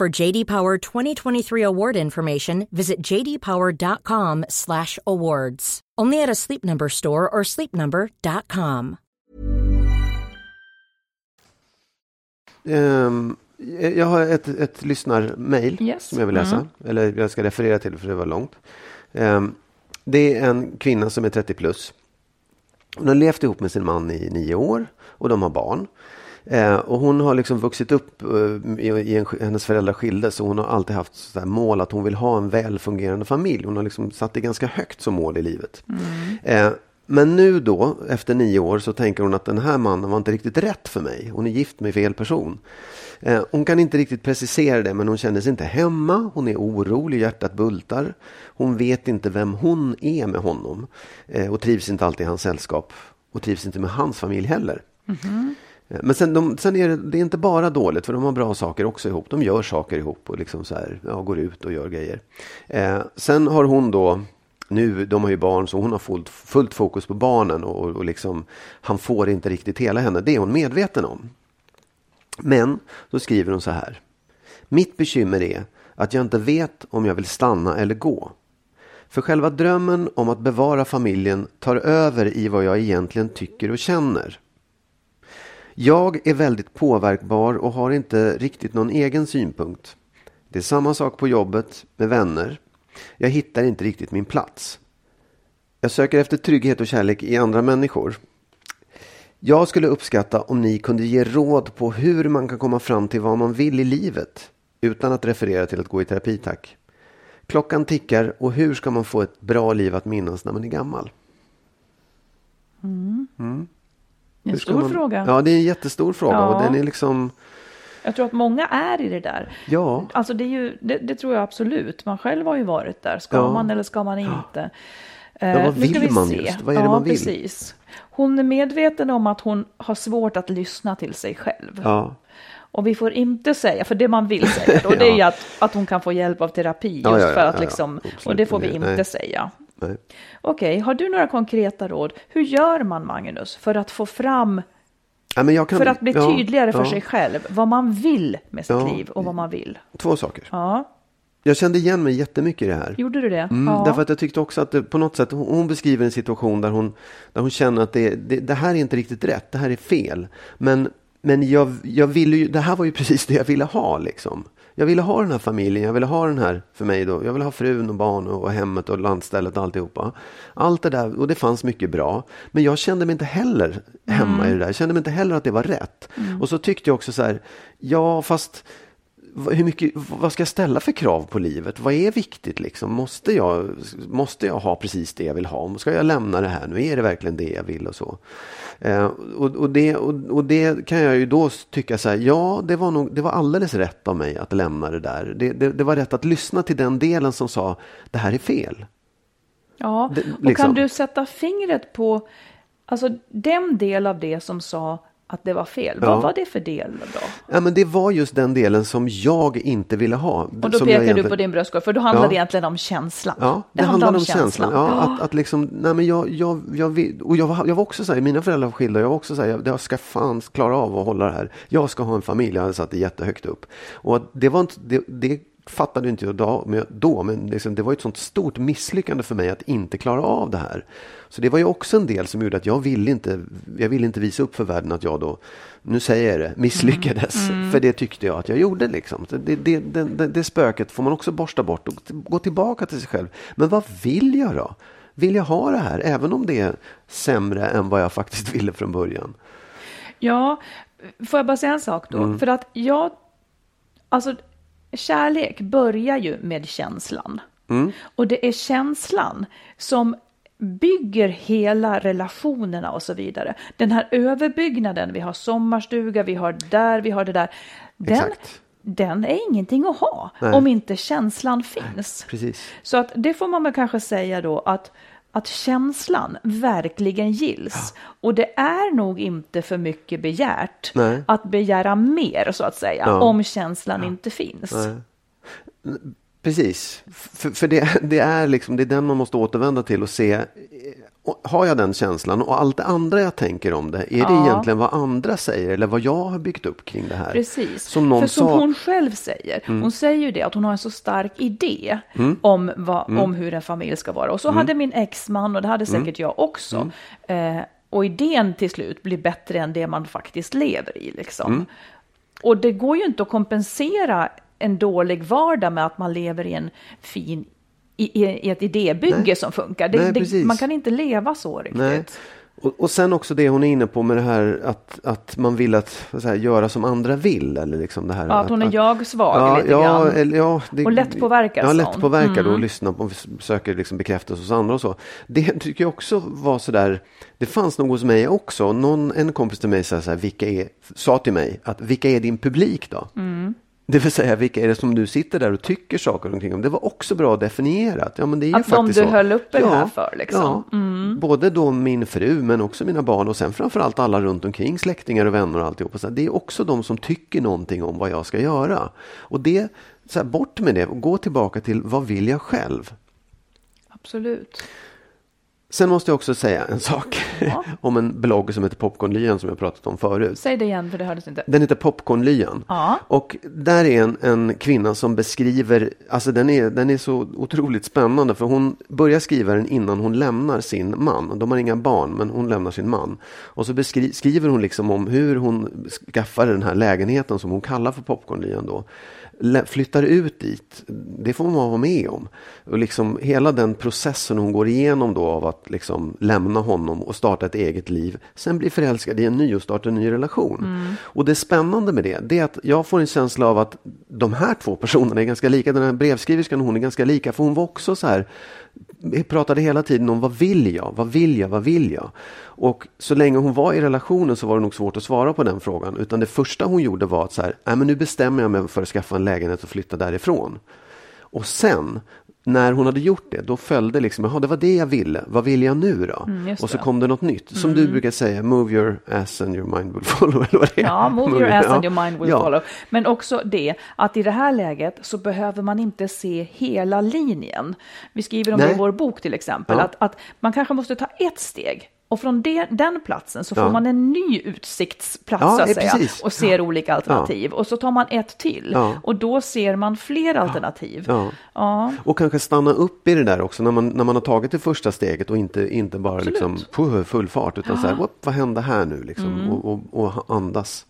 For JD Power 2023 award information, visit jdpower.com/awards. Only at a Sleep Number store or sleepnumber.com. Ehm, jag har ett, ett lyssnarmail Yes. som jag vill läsa. Eller jag ska referera till för det var långt. Ehm, det är en kvinna som är 30 plus. Hon har levt ihop med sin man i nio år och de har barn. Eh, och hon har liksom vuxit upp eh, i, en, hennes föräldrar skildes så hon har alltid haft så här mål att hon vill ha en väl fungerande familj. Hon har liksom satt det ganska högt som mål i livet. Eh, men nu då, efter nio år, så tänker hon att den här mannen var inte riktigt rätt för mig. Hon är gift med fel person. Eh, hon kan inte riktigt precisera det, men hon känner sig inte hemma. Hon är orolig, hjärtat bultar. Hon vet inte vem hon är med honom. Eh, och trivs inte alltid i hans sällskap. Och trivs inte med hans familj heller. Eh, men sen, de, sen är det, det är inte bara dåligt, för de har bra saker också ihop. De gör saker ihop och liksom så här, ja, går ut och gör grejer. Eh, sen har hon då, nu, de har ju barn, så hon har fullt, fullt fokus på barnen och, och liksom, han får inte riktigt hela henne. Det är hon medveten om. Men då skriver hon så här. Mitt bekymmer är att jag inte vet om jag vill stanna eller gå. För själva drömmen om att bevara familjen tar över i vad jag egentligen tycker och känner. Jag är väldigt påverkbar och har inte riktigt någon egen synpunkt. Det är samma sak på jobbet, med vänner. Jag hittar inte riktigt min plats. Jag söker efter trygghet och kärlek i andra människor. Jag skulle uppskatta om ni kunde ge råd på hur man kan komma fram till vad man vill i livet utan att referera till att gå i terapi, tack. Klockan tickar och hur ska man få ett bra liv att minnas när man är gammal? En Hur ska stor man... fråga. Ja, det är en jättestor fråga Ja. och den är liksom, Jag tror att många är i det där. ja, Alltså det, är ju, det, det tror jag absolut. Man själv har ju varit där. Ska Ja. man eller ska man inte? Ja, vad ska vill vi man se. just? Vad är det ja, man vill? Precis. Hon är medveten om att hon har svårt att lyssna till sig själv. ja, Och vi får inte säga, för det man vill säga då, det är att, att hon kan få hjälp av terapi. Just Ja, ja, ja, för att ja, liksom, och det får vi Nej. inte säga. Nej. Okej, har du några konkreta råd? Hur gör man, Magnus, för att få fram, Ja, kan, för att bli ja, tydligare för ja, sig själv, vad man vill med sitt Ja. liv och vad man vill? Två saker. Ja, Jag kände igen mig jättemycket i det här. gjorde du det? Mm, ja. Därför att jag tyckte också att det, på något sätt, hon beskriver en situation där hon, där hon känner att det, det, det här är inte riktigt rätt, det här är fel. Men, men jag, jag ville ju, det här var ju precis det jag ville ha liksom. Jag ville ha den här familjen, jag ville ha den här, för mig då, jag ville ha frun och barn och, hemmet och landstället och alltihopa. Allt det där, och det fanns mycket bra. Men jag kände mig inte heller hemma i det där, jag kände mig inte heller att det var rätt. Och så tyckte jag också så här, ja fast hur mycket, vad ska jag ställa för krav på livet? Vad är viktigt liksom? Måste jag, måste jag ha precis det jag vill ha? Ska jag lämna det här nu? Är det verkligen det jag vill och så? Eh, och, och, det, och, och det kan jag ju då tycka så här, ja det var, nog, det var alldeles rätt av mig att lämna det där. Det, det, det var rätt att lyssna till den delen som sa, det här är fel. Ja, Det- och liksom. kan du sätta fingret på alltså, den del av det som sa att det var fel. Ja. Vad var det för del då? Ja, men det var just den delen som jag inte ville ha. Och då pekar du egentligen- på din bröstkorg, för då handlar Ja. det egentligen om känslan. Ja, det, handlar om känslan. Ja, Ja. Att, att liksom, nej men jag, jag, jag, vill, och jag, var, jag var också så här, mina föräldrar var skilda, jag var också så här, jag, jag ska fan klara av att hålla det här. Jag ska ha en familj, jag hade satt det jättehögt upp. Och det var inte, det, det fattade inte jag då, men, liksom, det var ett sånt stort misslyckande för mig att inte klara av det här. Så det var ju också en del som gjorde att jag ville inte, jag ville inte visa upp för världen att jag då, nu säger jag det, misslyckades. För det tyckte jag att jag gjorde. Liksom. Det, det, det, det spöket får man också borsta bort och gå tillbaka till sig själv. Men vad vill jag då? Vill jag ha det här, även om det är sämre än vad jag faktiskt ville från början? Ja, får jag bara säga en sak då? Mm. För att jag, alltså kärlek börjar ju med känslan. Mm. Och det är känslan som bygger hela relationerna och så vidare. Den här överbyggnaden, vi har sommarstuga, vi har där, vi har det där. Den, Exakt. den är ingenting att ha Nej. om inte känslan finns. Precis. Så att det får man väl kanske säga då att, att känslan verkligen gills. Och det är nog inte för mycket begärt Nej. att begära mer så att säga Ja. om känslan inte finns. Nej. Precis, för, för det, det, är liksom, det är den man måste återvända till och se. Har jag den känslan och allt det andra jag tänker om det, är det Ja. egentligen vad andra säger eller vad jag har byggt upp kring det här? Precis, Som någon för som sa, Mm. hon själv säger, hon säger ju det att hon har en så stark idé om, vad, Mm. om hur en familj ska vara. Och så hade min exman och det hade Mm. säkert jag också. Eh, och idén till slut blir bättre än det man faktiskt lever i. Liksom. Mm. Och det går ju inte att kompensera en dålig vardag med att man lever i en fin i, i ett idébygge Nej. som funkar. Det, Nej, det, man kan inte leva så riktigt. Nej. Och, och sen också det hon är inne på med det här att, att man vill att vad säga, göra som andra vill. Eller liksom det här, Ja, att hon är jag-svag ja, lite ja, grann. Eller, ja, det, Och lättpåverkad Ja, lättpåverkad och lyssnar på och söker liksom bekräftelse hos andra och så. Det tycker jag också var sådär, det fanns nog hos mig också. Någon, en kompis till mig sa, så här, vilka är, sa till mig att vilka är din publik då? Mm. Det vill säga vilka är det som du sitter där och tycker saker omkring om. Det var också bra definierat. Ja, men det är Att de du så. höll uppe det här för, liksom. Ja, både då min fru men också mina barn och sen framförallt alla runt omkring släktingar och vänner och alltihop. Så det är också de som tycker någonting om vad jag ska göra. Och det, så här, bort med det och gå tillbaka till vad vill jag själv? Absolut. Sen måste jag också säga en sak Ja. om en blogg som heter Popcornlyan som jag pratat om förut. Säg det igen för det hördes inte. Den heter Popcornlyan. Ja. Och där är en, en kvinna som beskriver, alltså den är, den är så otroligt spännande för hon börjar skriva den innan hon lämnar sin man. De har inga barn men hon lämnar sin man. Och så beskri- skriver hon liksom om hur hon skaffade den här lägenheten som hon kallar för Popcornlyan då. Flyttar ut dit, det får man vara med om. Och liksom hela den processen hon går igenom då av att liksom lämna honom och starta ett eget liv. Sen bli förälskad i en ny och starta en ny relation. Och det spännande med det, det är att jag får en känsla av att de här två personerna är ganska lika. Den här brevskriverskan hon är ganska lika. För hon var också så här, pratade hela tiden om vad vill jag, vad vill jag, vad vill jag? Och så länge hon var i relationen så var det nog svårt att svara på den frågan. Utan det första hon gjorde var att så här, äh, men nu bestämmer jag mig för att skaffa en lägenhet och flytta därifrån. Och sen, när hon hade gjort det, då följde liksom, jaha det var det jag ville, vad vill jag nu då? Mm, och så det. kom det något nytt. Som du brukar säga, move your ass and your mind will follow. Eller vad det är. Ja, move your ass and your mind will ja. follow. Men också det att i det här läget så behöver man inte se hela linjen. Vi skriver om det Nej. i vår bok till exempel, Ja. att, att man kanske måste ta ett steg. Och från det, den platsen så får Ja. man en ny utsiktsplats Ja, så att säga, precis. och ser olika alternativ. Och så tar man ett till Ja. och då ser man fler alternativ. Ja. Ja. Och kanske stanna upp i det där också när man, när man har tagit det första steget och inte, inte bara Absolut. liksom full fart utan så här, "Whoop, vad hände här nu liksom och, och, och andas.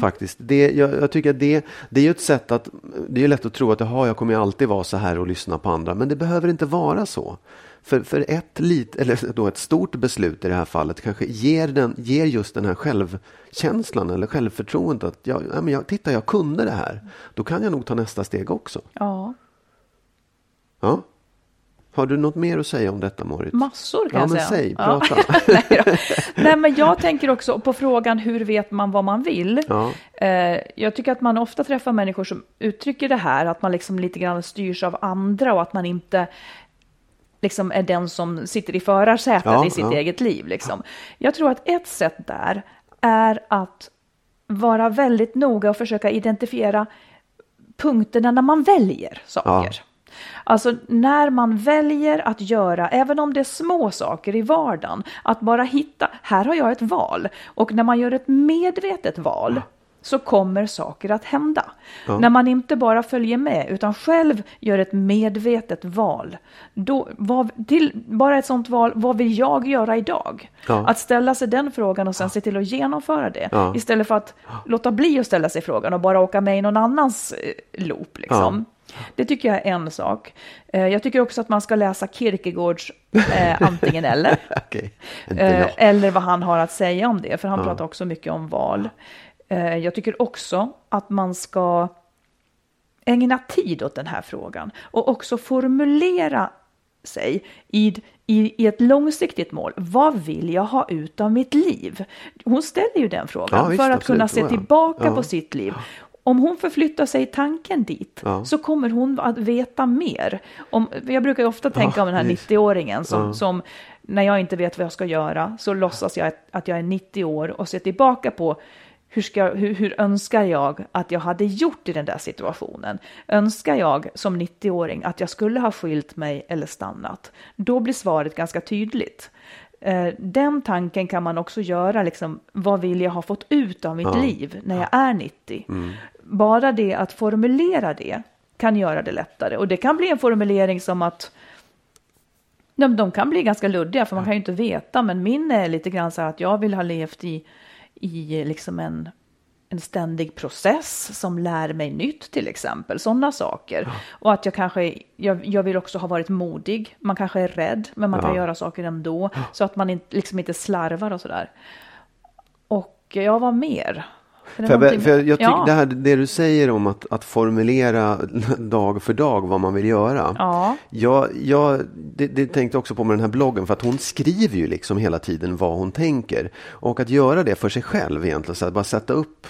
Faktiskt. Det, jag, jag tycker att det, det är ett sätt att, det är lätt att tro att jaha, jag kommer alltid vara så här och lyssna på andra, men det behöver inte vara så. För, för ett, lit, eller då ett stort beslut i det här fallet kanske ger, den, ger just den här självkänslan eller självförtroendet att jag, ja, men jag, titta, jag kunde det här. Då kan jag nog ta nästa steg också. ja, Ja. Har du något mer att säga om detta Marit? massor kan Ja jag men säga. säg, Ja. prata. Nej. Nej, men jag tänker också på frågan hur vet man vad man vill? Ja. Eh, jag tycker att man ofta träffar människor som uttrycker det här, att man liksom lite grann styrs av andra och att man inte liksom är den som sitter i förarsätet Ja, i sitt ja. eget liv. Liksom. Jag tror att ett sätt där är att vara väldigt noga och försöka identifiera punkterna när man väljer saker. Alltså när man väljer att göra, även om det är små saker i vardagen, att bara hitta, här har jag ett val. Och när man gör ett medvetet val så kommer saker att hända. När man inte bara följer med utan själv gör ett medvetet val. Då, vad, till, bara ett sånt val, vad vill jag göra idag? Ja. Att ställa sig den frågan och sen se till att genomföra det. Ja. Istället för att låta bli att ställa sig frågan och bara åka med i någon annans eh, loop. Liksom. Det tycker jag är en sak. Eh, Jag tycker också att man ska läsa Kierkegaards eh, antingen eller. Inte Eh, eller vad han har att säga om det, för han pratar också mycket om val. Eh, jag tycker också att man ska ägna tid åt den här frågan och också formulera sig i, i, i ett långsiktigt mål. Vad vill jag ha ut av mitt liv? Hon ställer ju den frågan Ja, visst, för att absolut. kunna se tillbaka Ja. på sitt liv. Om hon förflyttar sig i tanken dit Ja. så kommer hon att veta mer. Om, jag brukar ofta tänka om den här visst. 90-åringen som, som när jag inte vet vad jag ska göra så låtsas jag att- att jag är 90 år och ser tillbaka på hur, ska, hur, hur önskar jag att jag hade gjort i den där situationen? Önskar jag som 90-åring att jag skulle ha skilt mig eller stannat? Då blir svaret ganska tydligt. Eh, Den tanken kan man också göra, liksom, vad vill jag ha fått ut av mitt liv när jag är 90? Bara det att formulera det kan göra det lättare. Och det kan bli en formulering som att de, de kan bli ganska luddiga, för man kan ju inte veta. Men min är lite grann så här att jag vill ha levt i, i liksom en, en ständig process som lär mig nytt till exempel. Sådana saker. Och att jag kanske, jag, jag vill också ha varit modig. Man kanske är rädd, men man kan göra saker ändå. Så att man inte, liksom inte slarvar och sådär. Och jag var mer. För jag, för jag, jag tycker ja. det, här, det du säger om att, att formulera dag för dag vad man vill göra. Ja. Jag, jag, det, det tänkte jag också på med den här bloggen för att hon skriver ju liksom hela tiden vad hon tänker. Och att göra det för sig själv egentligen, så att bara sätta upp,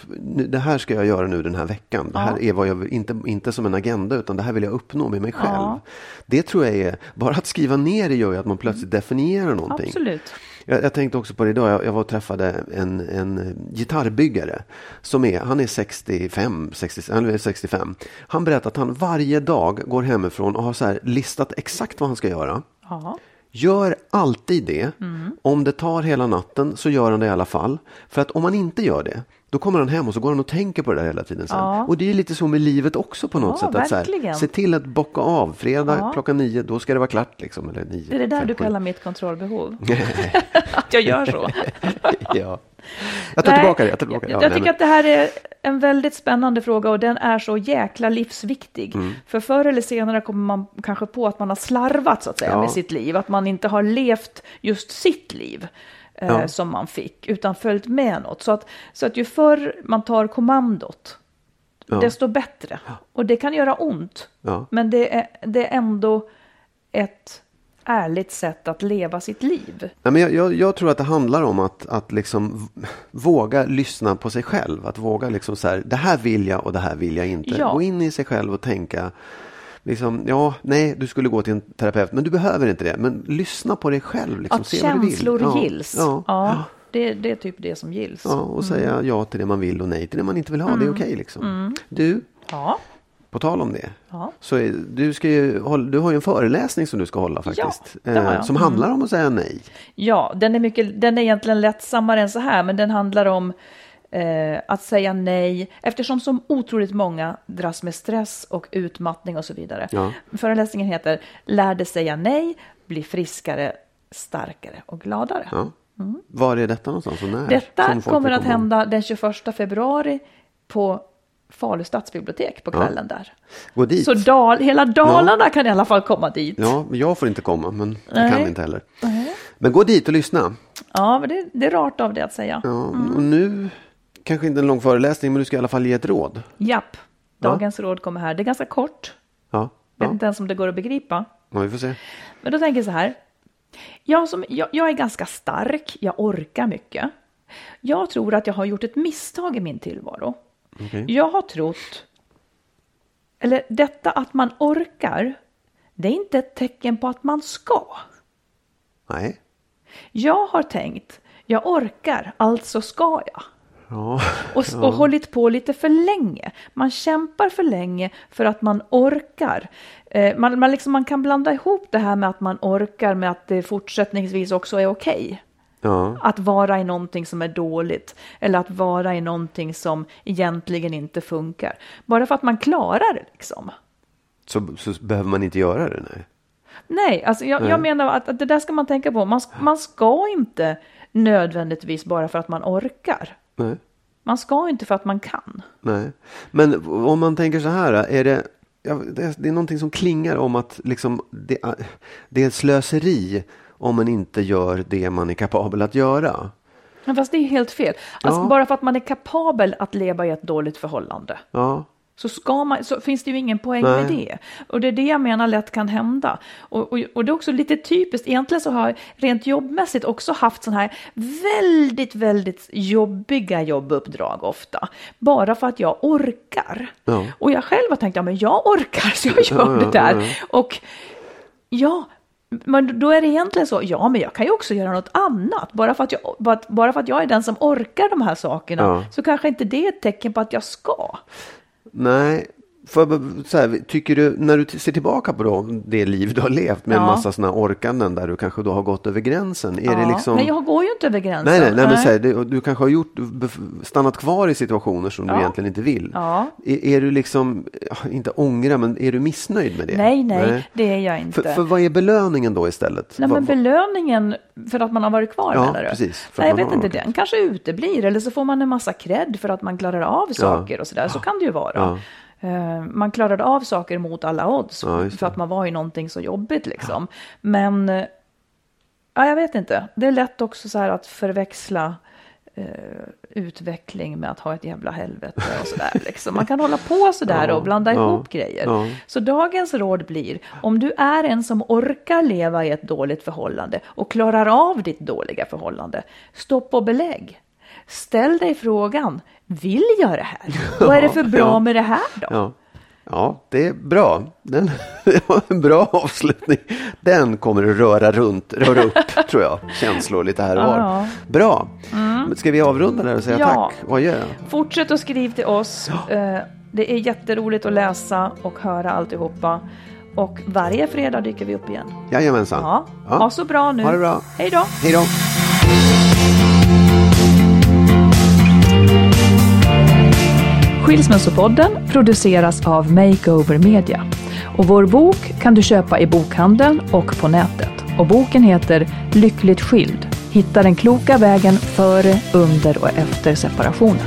det här ska jag göra nu den här veckan. Det här är vad jag, inte, inte som en agenda utan det här vill jag uppnå med mig själv. Ja. Det tror jag är, bara att skriva ner det gör ju att man plötsligt definierar någonting. Absolut. Jag, jag tänkte också på det idag, jag, jag var och träffade en, en gitarrbyggare. Som är, han är 65, 60, han är 65. Han berättade att han varje dag går hemifrån och har så listat exakt vad han ska göra. Ja. Gör alltid det. Mm. Om det tar hela natten så gör han det i alla fall. För att om han inte gör det, då kommer han hem och så går han och tänker på det där hela tiden sen. Ja. Och det är lite så med livet också på något Ja, sätt. Att så här, se till att bocka av. Fredag Ja. klockan nio, då ska det vara klart. Liksom, eller nio, Det är det där fem, du kallar mitt kontrollbehov. att jag gör så. ja. Jag tar Nej, tillbaka det. Jag, tillbaka det. jag, Ja, jag tycker att det här är en väldigt spännande fråga och den är så jäkla livsviktig. Mm. För förr eller senare kommer man kanske på att man har slarvat så att säga med sitt liv. Att man inte har levt just sitt liv eh, Ja. som man fick, utan följt med något. Så att, så att ju förr man tar kommandot, Ja. desto bättre. Och det kan göra ont, men det är, det är ändå ett ärligt sätt att leva sitt liv. Nej, men jag, jag, jag tror att det handlar om att, att liksom våga lyssna på sig själv. Att våga liksom så här, det här vill jag och det här vill jag inte. Ja. Gå in i sig själv och tänka, liksom, ja, nej, du skulle gå till en terapeut, men du behöver inte det. Men lyssna på dig själv. Liksom, Att se vad du vill. känslor Ja, gills. Ja, Ja, det, det är typ det som gills. ja, och säga ja till det man vill och nej till det man inte vill ha. Mm. Det är okej liksom. Du, Ja, på tal om det. ja. Så är, du, ska ju, du har ju en föreläsning som du ska hålla faktiskt. har eh, som handlar om att säga nej. Ja, den är, mycket, den är egentligen lättsammare än så här, men den handlar om eh, att säga nej, eftersom så otroligt många dras med stress och utmattning och så vidare. Ja. Föreläsningen heter Lär dig säga nej, bli friskare, starkare och gladare. Ja. Var är detta någonstans och när? Mm. Detta kommer att hända den 21 februari på Falu stadsbibliotek på kvällen där. Gå dit. Så Dal, hela Dalarna kan i alla fall komma dit. Ja, jag får inte komma, men jag Nej. kan inte heller. Men gå dit och lyssna. Ja, men det, det är rart av det att säga. Ja, Och nu, kanske inte en lång föreläsning, men du ska i alla fall ge ett råd. Japp, dagens råd kommer här. Det är ganska kort. Ja, Vet ja. inte ens om det går att begripa. ja vi får se. Men då tänker jag så här. Jag, som, jag, jag är ganska stark, jag orkar mycket. Jag tror att jag har gjort ett misstag i min tillvaro. Okej. Jag har trott, eller detta att man orkar, det är inte ett tecken på att man ska. Nej. Jag har tänkt, Jag orkar, alltså ska jag. Ja. Och, och hållit på lite för länge. Man kämpar för länge för att man orkar. Eh, man, man, liksom, man kan blanda ihop det här med att man orkar med att det fortsättningsvis också är okej. Ja. Att vara i någonting som är dåligt eller att vara i någonting som egentligen inte funkar. Bara för att man klarar det liksom. Så, så behöver man inte göra det, nej. Nej, alltså jag, Nej. jag menar att, att det där ska man tänka på. Man, man ska inte nödvändigtvis bara för att man orkar. Nej. Man ska inte för att man kan. Nej, men om man tänker så här, är det, ja, det, det är någonting som klingar om att liksom, det, det är ett slöseri om man inte gör det man är kapabel att göra. Men fast det är helt fel. Alltså Ja. bara för att man är kapabel att leva i ett dåligt förhållande. Ja, Så, ska man, så finns det ju ingen poäng Nej. med det. Och det är det jag menar lätt kan hända. Och, och, och det är också lite typiskt, egentligen så har jag rent jobbmässigt också haft sådana här väldigt, väldigt jobbiga jobbuppdrag ofta. Bara för att jag orkar. Ja. Och jag själv har tänkt, ja men jag orkar så jag gör Ja, det där. ja, Och ja, men då är det egentligen så, ja men jag kan ju också göra något annat. Bara för att jag, bara, bara för att jag är den som orkar de här sakerna så kanske inte det är ett tecken på att jag ska. Nej. För, så här, tycker du, när du ser tillbaka på då, det liv du har levt med en Ja. massa sådana orkanden där du kanske då har gått över gränsen. Är det Ja, liksom... Nej, jag går ju inte över gränsen. Nej, nej, nej, men så här, du, du kanske har gjort, stannat kvar i situationer som du Ja. egentligen inte vill. Ja. Är, är du liksom, inte ångra, men är du missnöjd med det? Nej, nej, det är jag inte. För, för vad är belöningen då istället? Nej, men belöningen för att man har varit kvar Ja, menar du? precis, Nej, jag vet inte, den kanske uteblir eller så får man en massa cred för att man klarar av saker och sådär. Så kan det ju vara. Ja. Eh, Man klarade av saker mot alla odds Ja, för att man var i någonting så jobbigt liksom. Men eh, ja, jag vet inte. Det är lätt också så här att förväxla eh, utveckling med att ha ett jävla helvete och sådär. Liksom. Man kan hålla på sådär Ja, och blanda ja, ihop grejer. ja. Så dagens råd blir, om du är en som orkar leva i ett dåligt förhållande och klarar av ditt dåliga förhållande, stopp och belägg. Ställ dig frågan, vill jag det här? Vad är det för bra Ja. med det här då? Ja. ja, det är bra. Den, det var en bra avslutning. Den kommer att röra runt, röra upp, tror jag, känslor lite här och var. Ja. Bra. Men Ska vi avrunda där och säga Ja. tack och adjö? Fortsätt att skriva till oss. Eh, Det är jätteroligt att läsa och höra alltihopa. Och varje fredag dyker vi upp igen. Jajamensan. Ja, Ja. ha så bra nu. Ha det bra. Hej då. Hej då. Skilsmässopodden produceras av Makeover Media. Och vår bok kan du köpa i bokhandeln och på nätet. Och boken heter Lyckligt skild. Hitta den kloka vägen före, under och efter separationen.